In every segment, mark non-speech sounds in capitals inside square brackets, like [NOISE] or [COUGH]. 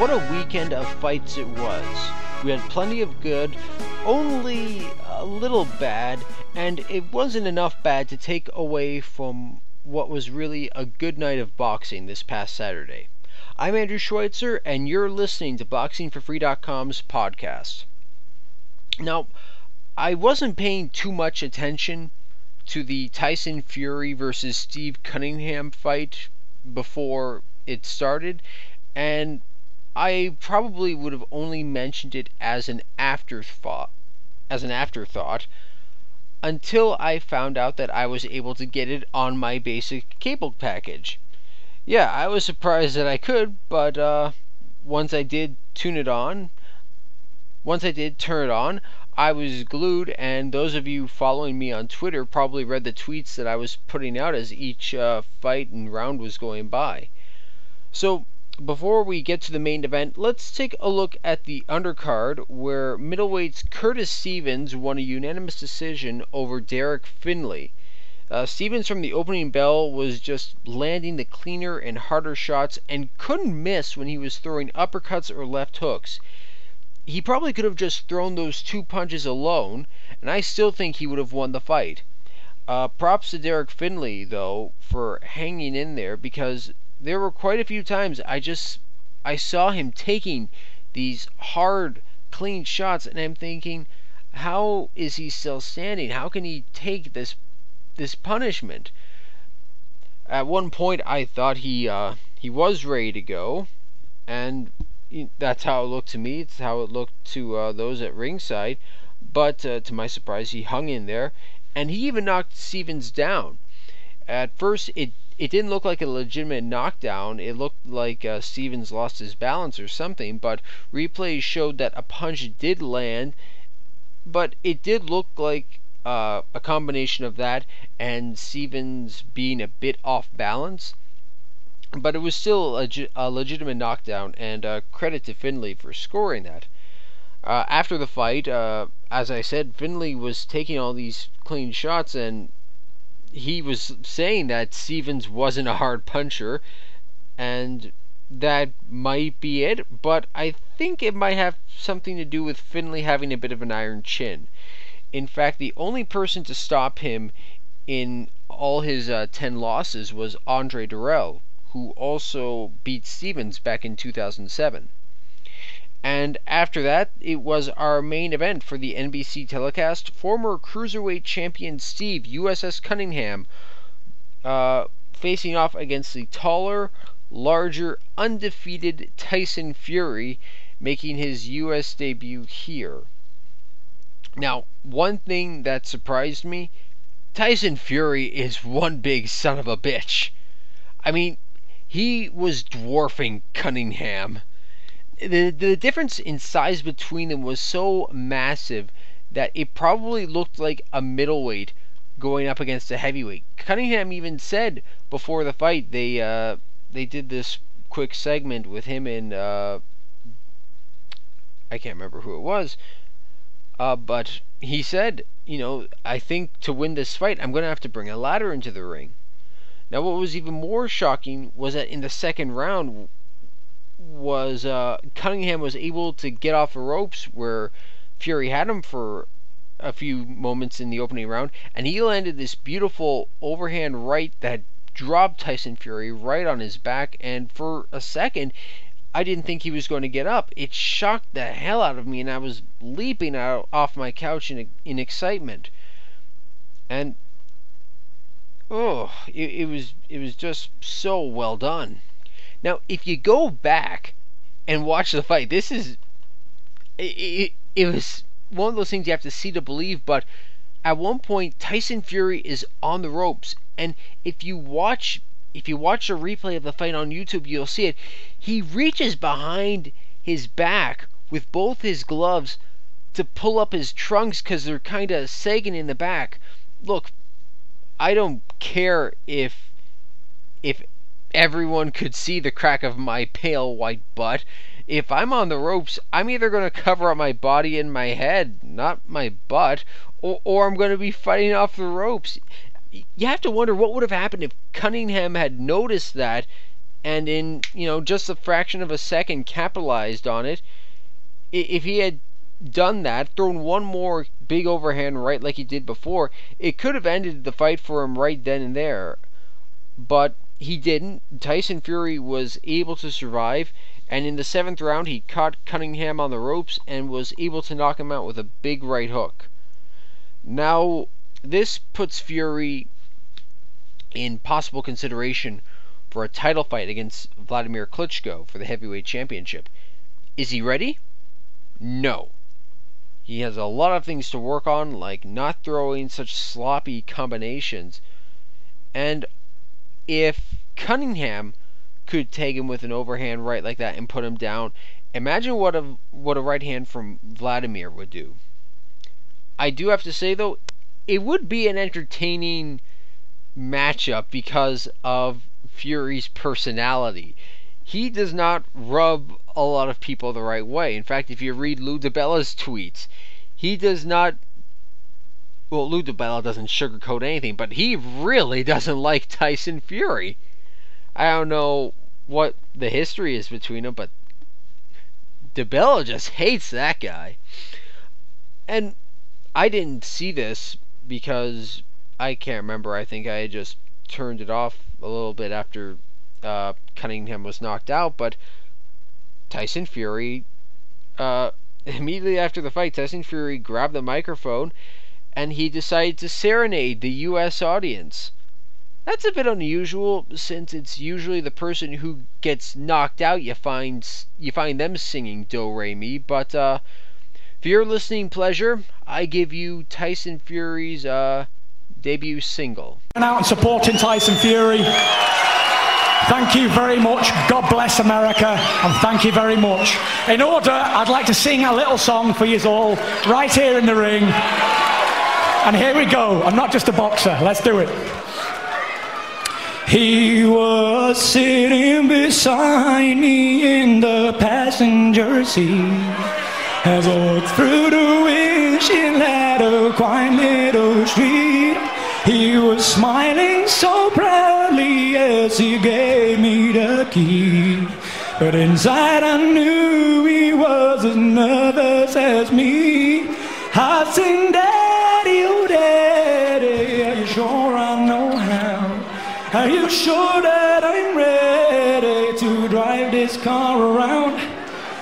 What a weekend of fights it was. We had plenty of good, only a little bad, and it wasn't enough bad to take away from what was really a good night of boxing this past Saturday. I'm Andrew Schweitzer, and you're listening to BoxingForFree.com's podcast. Now, I wasn't paying too much attention to the Tyson Fury versus Steve Cunningham fight before it started, and I probably would have only mentioned it as an afterthought, as an afterthought, until I found out that I was able to get it on my basic cable package. Yeah, I was surprised that I could, but uh, once I did tune it on, once I did turn it on, I was glued, and those of you following me on Twitter probably read the tweets that I was putting out as each uh, fight and round was going by. So before we get to the main event, let's take a look at the undercard where middleweights Curtis Stevens won a unanimous decision over Derek Findlay. Uh, Stevens from the opening bell was just landing the cleaner and harder shots and couldn't miss when he was throwing uppercuts or left hooks. He probably could have just thrown those two punches alone, and I still think he would have won the fight. Uh, props to Derek Findlay, though, for hanging in there because there were quite a few times I just I saw him taking these hard, clean shots, and I'm thinking, how is he still standing? How can he take this this punishment? At one point, I thought he uh, he was ready to go, and that's how it looked to me. It's how it looked to uh, those at ringside. But uh, to my surprise, he hung in there, and he even knocked Stevens down. At first, it it didn't look like a legitimate knockdown. It looked like uh, Stevens lost his balance or something, but replays showed that a punch did land, but it did look like uh, a combination of that and Stevens being a bit off balance. But it was still a, a legitimate knockdown, and uh, credit to Findlay for scoring that. Uh, after the fight, uh, as I said, Findlay was taking all these clean shots, and he was saying that Stevens wasn't a hard puncher, and that might be it, but I think it might have something to do with Findlay having a bit of an iron chin. In fact, the only person to stop him in all his uh, 10 losses was Andre Dirrell, who also beat Stevens back in 2007. And after that, it was our main event for the NBC telecast. Former cruiserweight champion Steve USS Cunningham uh, facing off against the taller, larger, undefeated Tyson Fury, making his U.S. debut here. Now, one thing that surprised me Tyson Fury is one big son of a bitch. I mean, he was dwarfing Cunningham the the difference in size between them was so massive that it probably looked like a middleweight going up against a heavyweight. Cunningham even said before the fight they uh, they did this quick segment with him and uh, I can't remember who it was, uh, but he said, you know, I think to win this fight, I'm going to have to bring a ladder into the ring. Now, what was even more shocking was that in the second round, was uh, Cunningham was able to get off the ropes where Fury had him for a few moments in the opening round, and he landed this beautiful overhand right that dropped Tyson Fury right on his back. And for a second, I didn't think he was going to get up. It shocked the hell out of me, and I was leaping out off my couch in in excitement. And oh, it, it was it was just so well done. Now, if you go back and watch the fight, this is it, it, it was one of those things you have to see to believe. But at one point, Tyson Fury is on the ropes, and if you watch if you watch a replay of the fight on YouTube, you'll see it. He reaches behind his back with both his gloves to pull up his trunks because they're kind of sagging in the back. Look, I don't care if if everyone could see the crack of my pale white butt. If I'm on the ropes, I'm either going to cover up my body and my head, not my butt, or, or I'm going to be fighting off the ropes. You have to wonder what would have happened if Cunningham had noticed that and in you know just a fraction of a second capitalized on it. If he had done that, thrown one more big overhand right like he did before, it could have ended the fight for him right then and there. But he didn't. Tyson Fury was able to survive, and in the seventh round, he caught Cunningham on the ropes and was able to knock him out with a big right hook. Now, this puts Fury in possible consideration for a title fight against Vladimir Klitschko for the heavyweight championship. Is he ready? No. He has a lot of things to work on, like not throwing such sloppy combinations. And if Cunningham could take him with an overhand right like that and put him down, imagine what a what a right hand from Vladimir would do. I do have to say though, it would be an entertaining matchup because of Fury's personality. He does not rub a lot of people the right way. In fact, if you read Lou DiBella's tweets, he does not. Well, Lou DiBella doesn't sugarcoat anything, but he really [LAUGHS] doesn't like Tyson Fury. I don't know what the history is between them, but DiBella just hates that guy. And I didn't see this because I can't remember. I think I just turned it off a little bit after uh, Cunningham was knocked out, but Tyson Fury, uh, [LAUGHS] immediately after the fight, Tyson Fury grabbed the microphone and he decided to serenade the U.S. audience. That's a bit unusual since it's usually the person who gets knocked out you find you find them singing Do Re Mi, but uh, for your listening pleasure, I give you Tyson Fury's uh, debut single. Out and supporting Tyson Fury. Thank you very much. God bless America, and thank you very much. In order, I'd like to sing a little song for you all right here in the ring. And here we go. I'm not just a boxer. Let's do it. He was sitting beside me in the passenger seat as I walked through the at a quiet little street. He was smiling so proudly as he gave me the key. But inside I knew he was as nervous as me. I sing, Daddy, Are you sure that I'm ready to drive this car around?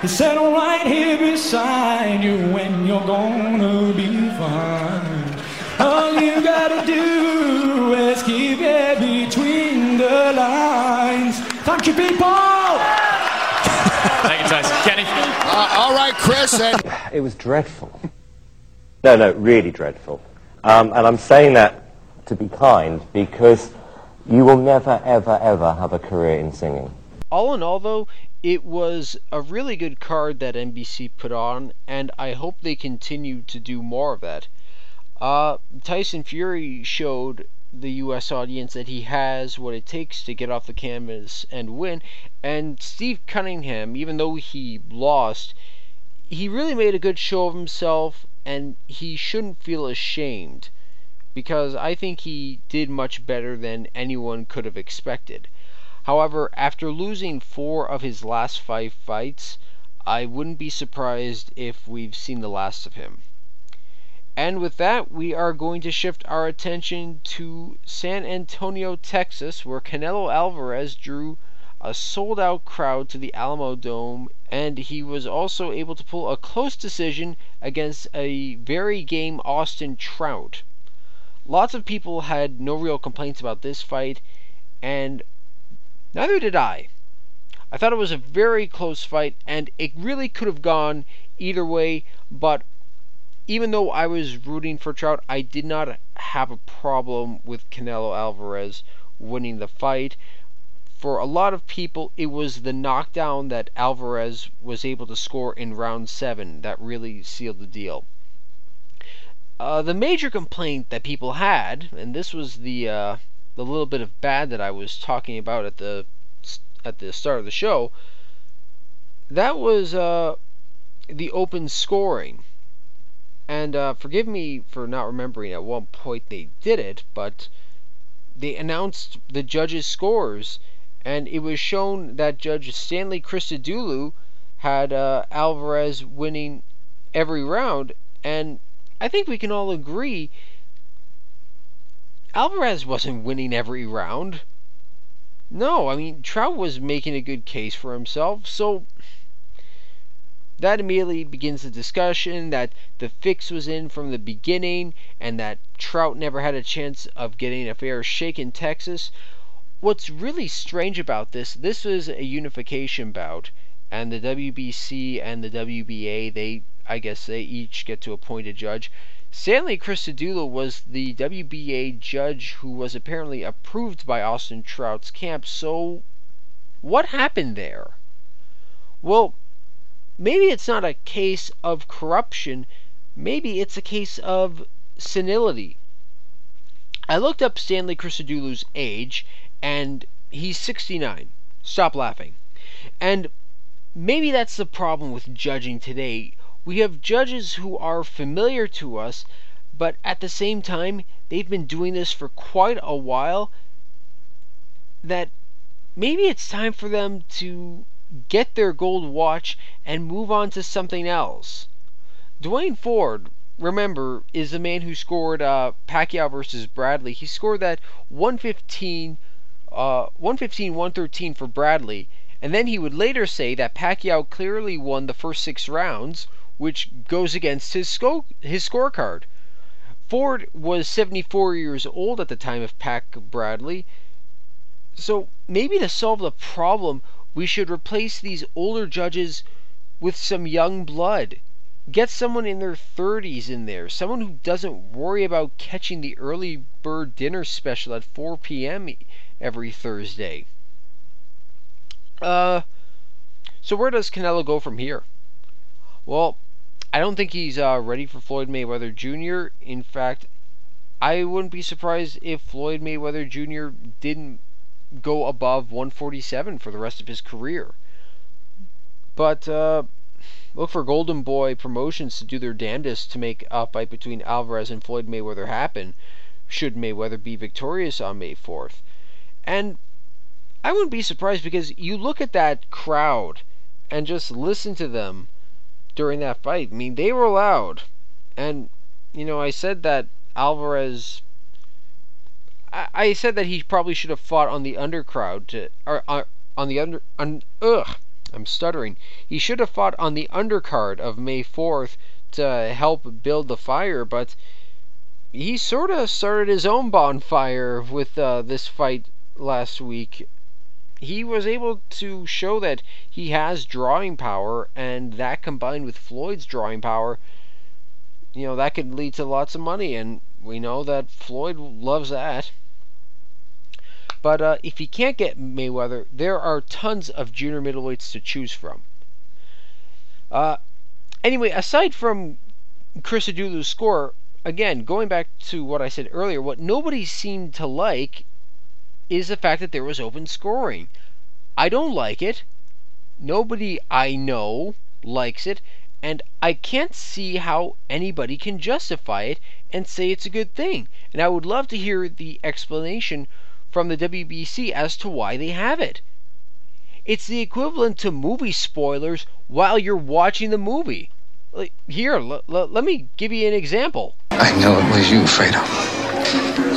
He said, right here beside you when you're gonna be fine. All you gotta do is keep it between the lines. Thank you, people. Thank you, Tyson. Kenny. Uh, all right, Chris. And [LAUGHS] It was dreadful. No, no, really dreadful. Um, and I'm saying that to be kind because you will never, ever, ever have a career in singing. All in all, though, it was a really good card that NBC put on, and I hope they continue to do more of that. Uh, Tyson Fury showed the U.S. audience that he has what it takes to get off the canvas and win. And Steve Cunningham, even though he lost, he really made a good show of himself, and he shouldn't feel ashamed because I think he did much better than anyone could have expected. However, after losing four of his last five fights, I wouldn't be surprised if we've seen the last of him. And with that, we are going to shift our attention to San Antonio, Texas, where Canelo Alvarez drew a sold out crowd to the Alamodome, and he was also able to pull a close decision against a very game Austin Trout. Lots of people had no real complaints about this fight, and neither did I. I thought it was a very close fight, and it really could have gone either way, but even though I was rooting for Trout, I did not have a problem with Canelo Alvarez winning the fight. For a lot of people, it was the knockdown that Alvarez was able to score in round seven that really sealed the deal. Uh, the major complaint that people had, and this was the uh, the little bit of bad that I was talking about at the at the start of the show, that was uh, the open scoring. And uh, forgive me for not remembering at what point they did it, but they announced the judges' scores, and it was shown that Judge Stanley Christodoulou had uh, Alvarez winning every round, and I think we can all agree Alvarez wasn't winning every round. No, I mean, Trout was making a good case for himself, so that immediately begins the discussion that the fix was in from the beginning and that Trout never had a chance of getting a fair shake in Texas. What's really strange about this, this was a unification bout, and the WBC and the WBA, they I guess they each get to appoint a judge. Stanley Christodoulou was the WBA judge who was apparently approved by Austin Trout's camp. So, what happened there? Well, maybe it's not a case of corruption. Maybe it's a case of senility. I looked up Stanley Christodoulou's age, and he's 69. Stop laughing. And maybe that's the problem with judging today. We have judges who are familiar to us, but at the same time, they've been doing this for quite a while. That maybe it's time for them to get their gold watch and move on to something else. Duane Ford, remember, is the man who scored uh, Pacquiao versus Bradley. He scored that 115, uh, 115 113 for Bradley. And then he would later say that Pacquiao clearly won the first six rounds, which goes against his sco- his scorecard. Ford was 74 years old at the time of Pac Bradley. So maybe to solve the problem, we should replace these older judges with some young blood. Get someone in their 30s in there, someone who doesn't worry about catching the early bird dinner special at 4 p.m. every Thursday. Uh, so where does Canelo go from here? Well, I don't think he's uh, ready for Floyd Mayweather Jr. In fact, I wouldn't be surprised if Floyd Mayweather Jr. didn't go above 147 for the rest of his career. But uh, look for Golden Boy Promotions to do their damnedest to make a fight between Alvarez and Floyd Mayweather happen, should Mayweather be victorious on May 4th. And I wouldn't be surprised because you look at that crowd and just listen to them during that fight. I mean, they were loud. And, you know, I said that Alvarez. I, I said that he probably should have fought on the undercrowd to. Or, uh, on the under. On, ugh! I'm stuttering. He should have fought on the undercard of May 4th to help build the fire, but he sort of started his own bonfire with uh, this fight last week he was able to show that he has drawing power, and that combined with Floyd's drawing power, you know, that could lead to lots of money, and we know that Floyd loves that. But uh, if he can't get Mayweather, there are tons of junior middleweights to choose from. Uh, anyway, aside from Christodoulou's score, again, going back to what I said earlier, what nobody seemed to like is the fact that there was open scoring. I don't like it. Nobody I know likes it, and I can't see how anybody can justify it and say it's a good thing. And I would love to hear the explanation from the WBC as to why they have it. It's the equivalent to movie spoilers while you're watching the movie. Here, l- l- let me give you an example. I know it was you, Fredo.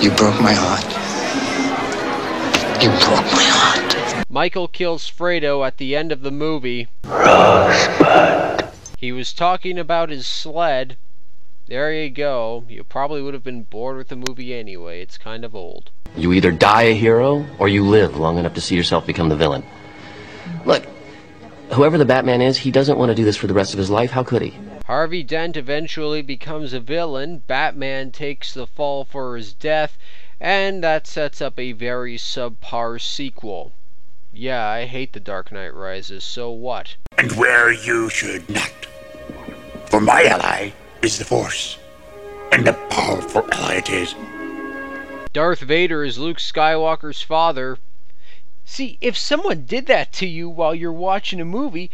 You broke my heart. You broke my heart. Michael kills Fredo at the end of the movie. Rosebud. He was talking about his sled. There you go. You probably would have been bored with the movie anyway. It's kind of old. You either die a hero or you live long enough to see yourself become the villain. Look, whoever the Batman is, he doesn't want to do this for the rest of his life. How could he? Harvey Dent eventually becomes a villain. Batman takes the fall for his death, and that sets up a very subpar sequel. Yeah, I hate The Dark Knight Rises, so what? And where you should not. For my ally is the Force. And a powerful ally it is. Darth Vader is Luke Skywalker's father. See, if someone did that to you while you're watching a movie,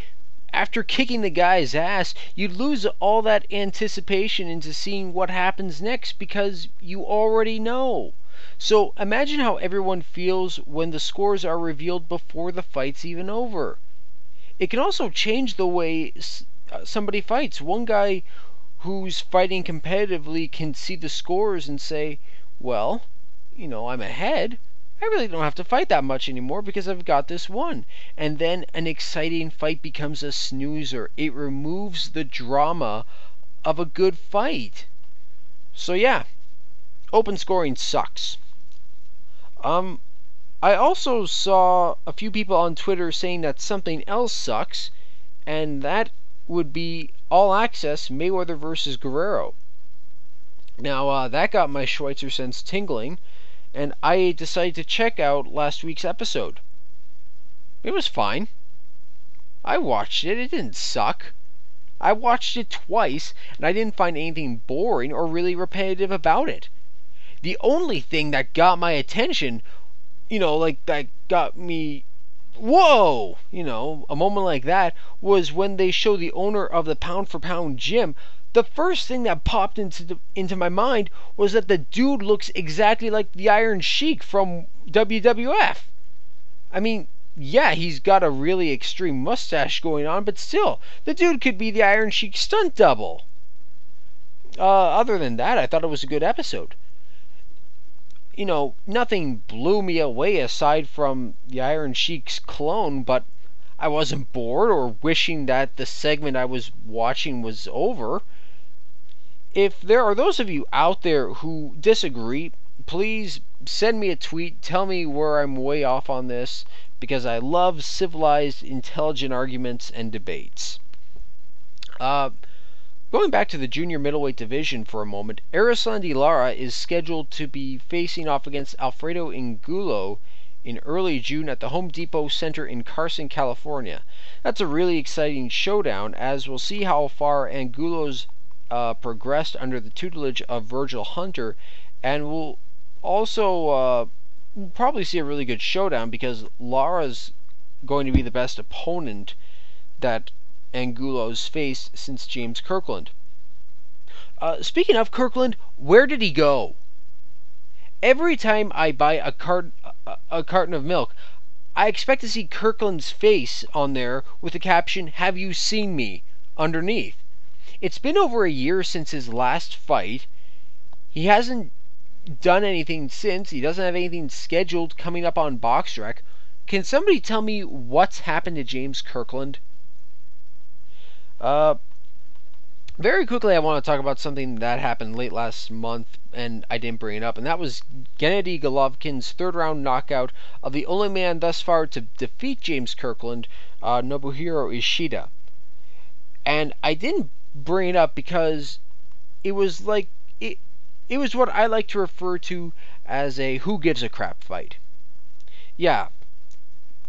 after kicking the guy's ass, you'd lose all that anticipation into seeing what happens next because you already know. So imagine how everyone feels when the scores are revealed before the fight's even over. It can also change the way uh, somebody fights. One guy who's fighting competitively can see the scores and say, well, you know, I'm ahead. I really don't have to fight that much anymore because I've got this one. And then an exciting fight becomes a snoozer. It removes the drama of a good fight. So yeah, open scoring sucks. Um I also saw a few people on Twitter saying that something else sucks, and that would be all access Mayweather versus Guerrero. Now, uh, that got my Schweitzer sense tingling, and I decided to check out last week's episode. It was fine. I watched it, it didn't suck. I watched it twice, and I didn't find anything boring or really repetitive about it. The only thing that got my attention, you know, like that got me whoa, you know, a moment like that was when they show the owner of the pound for pound gym. The first thing that popped into the, into my mind was that the dude looks exactly like the Iron Sheik from WWF. I mean, yeah, he's got a really extreme mustache going on, but still, the dude could be the Iron Sheik stunt double. Uh, other than that, I thought it was a good episode you know, nothing blew me away aside from the Iron Sheik's clone, but I wasn't bored or wishing that the segment I was watching was over. If there are those of you out there who disagree, please send me a tweet. Tell me where I'm way off on this because I love civilized, intelligent arguments and debates. Uh, Going back to the junior middleweight division for a moment, Erislandy Lara is scheduled to be facing off against Alfredo Angulo in early June at the Home Depot Center in Carson, California. That's a really exciting showdown, as we'll see how far Angulo's uh, progressed under the tutelage of Virgil Hunter, and we'll also uh, probably see a really good showdown because Lara's going to be the best opponent that Angulo's face since James Kirkland. Uh, speaking of Kirkland, where did he go? Every time I buy a, cart, a, a carton of milk, I expect to see Kirkland's face on there with the caption, Have you seen me? underneath. It's been over a year since his last fight. He hasn't done anything since. He doesn't have anything scheduled coming up on BoxRec. Can somebody tell me what's happened to James Kirkland? Uh, very quickly, I want to talk about something that happened late last month, and I didn't bring it up, and that was Gennady Golovkin's third round knockout of the only man thus far to defeat James Kirkland, uh, Nobuhiro Ishida. And I didn't bring it up because it was like it. It was what I like to refer to as a who gives a crap fight. Yeah,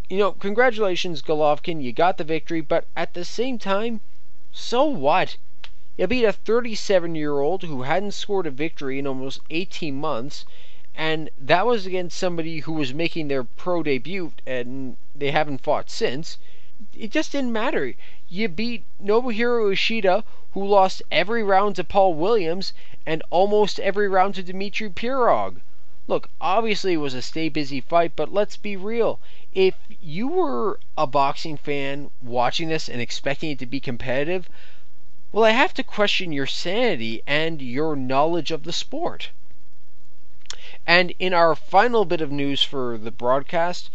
you know, congratulations, Golovkin, you got the victory, but at the same time, so what? You beat a 37 year old who hadn't scored a victory in almost 18 months, and that was against somebody who was making their pro debut and they haven't fought since. It just didn't matter. You beat Nobuhiro Ishida, who lost every round to Paul Williams and almost every round to Dmitry Pirog. Look, obviously it was a stay busy fight, but let's be real. If you were a boxing fan watching this and expecting it to be competitive, well, I have to question your sanity and your knowledge of the sport. And in our final bit of news for the broadcast,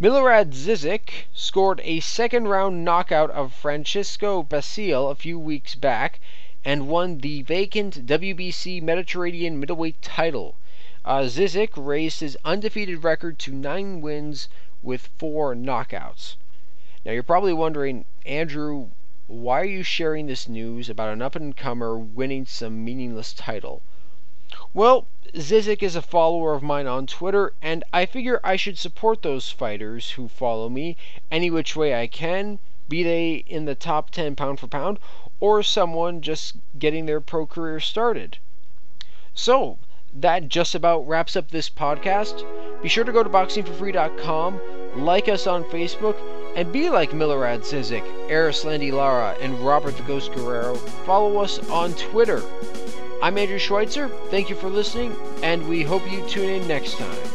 Milorad Zizik scored a second round knockout of Francisco Basile a few weeks back and won the vacant WBC Mediterranean middleweight title. Uh, Zizik raised his undefeated record to nine wins with four knockouts. Now you're probably wondering, Andrew, why are you sharing this news about an up and comer winning some meaningless title? Well, Zizik is a follower of mine on Twitter, and I figure I should support those fighters who follow me any which way I can, be they in the top 10 pound for pound or someone just getting their pro career started. So, that just about wraps up this podcast. Be sure to go to boxingforfree.com, like us on Facebook, and be like Milorad Zizik, Erislandy Lara, and Robert the Ghost Guerrero. Follow us on Twitter. I'm Andrew Schweitzer. Thank you for listening, and we hope you tune in next time.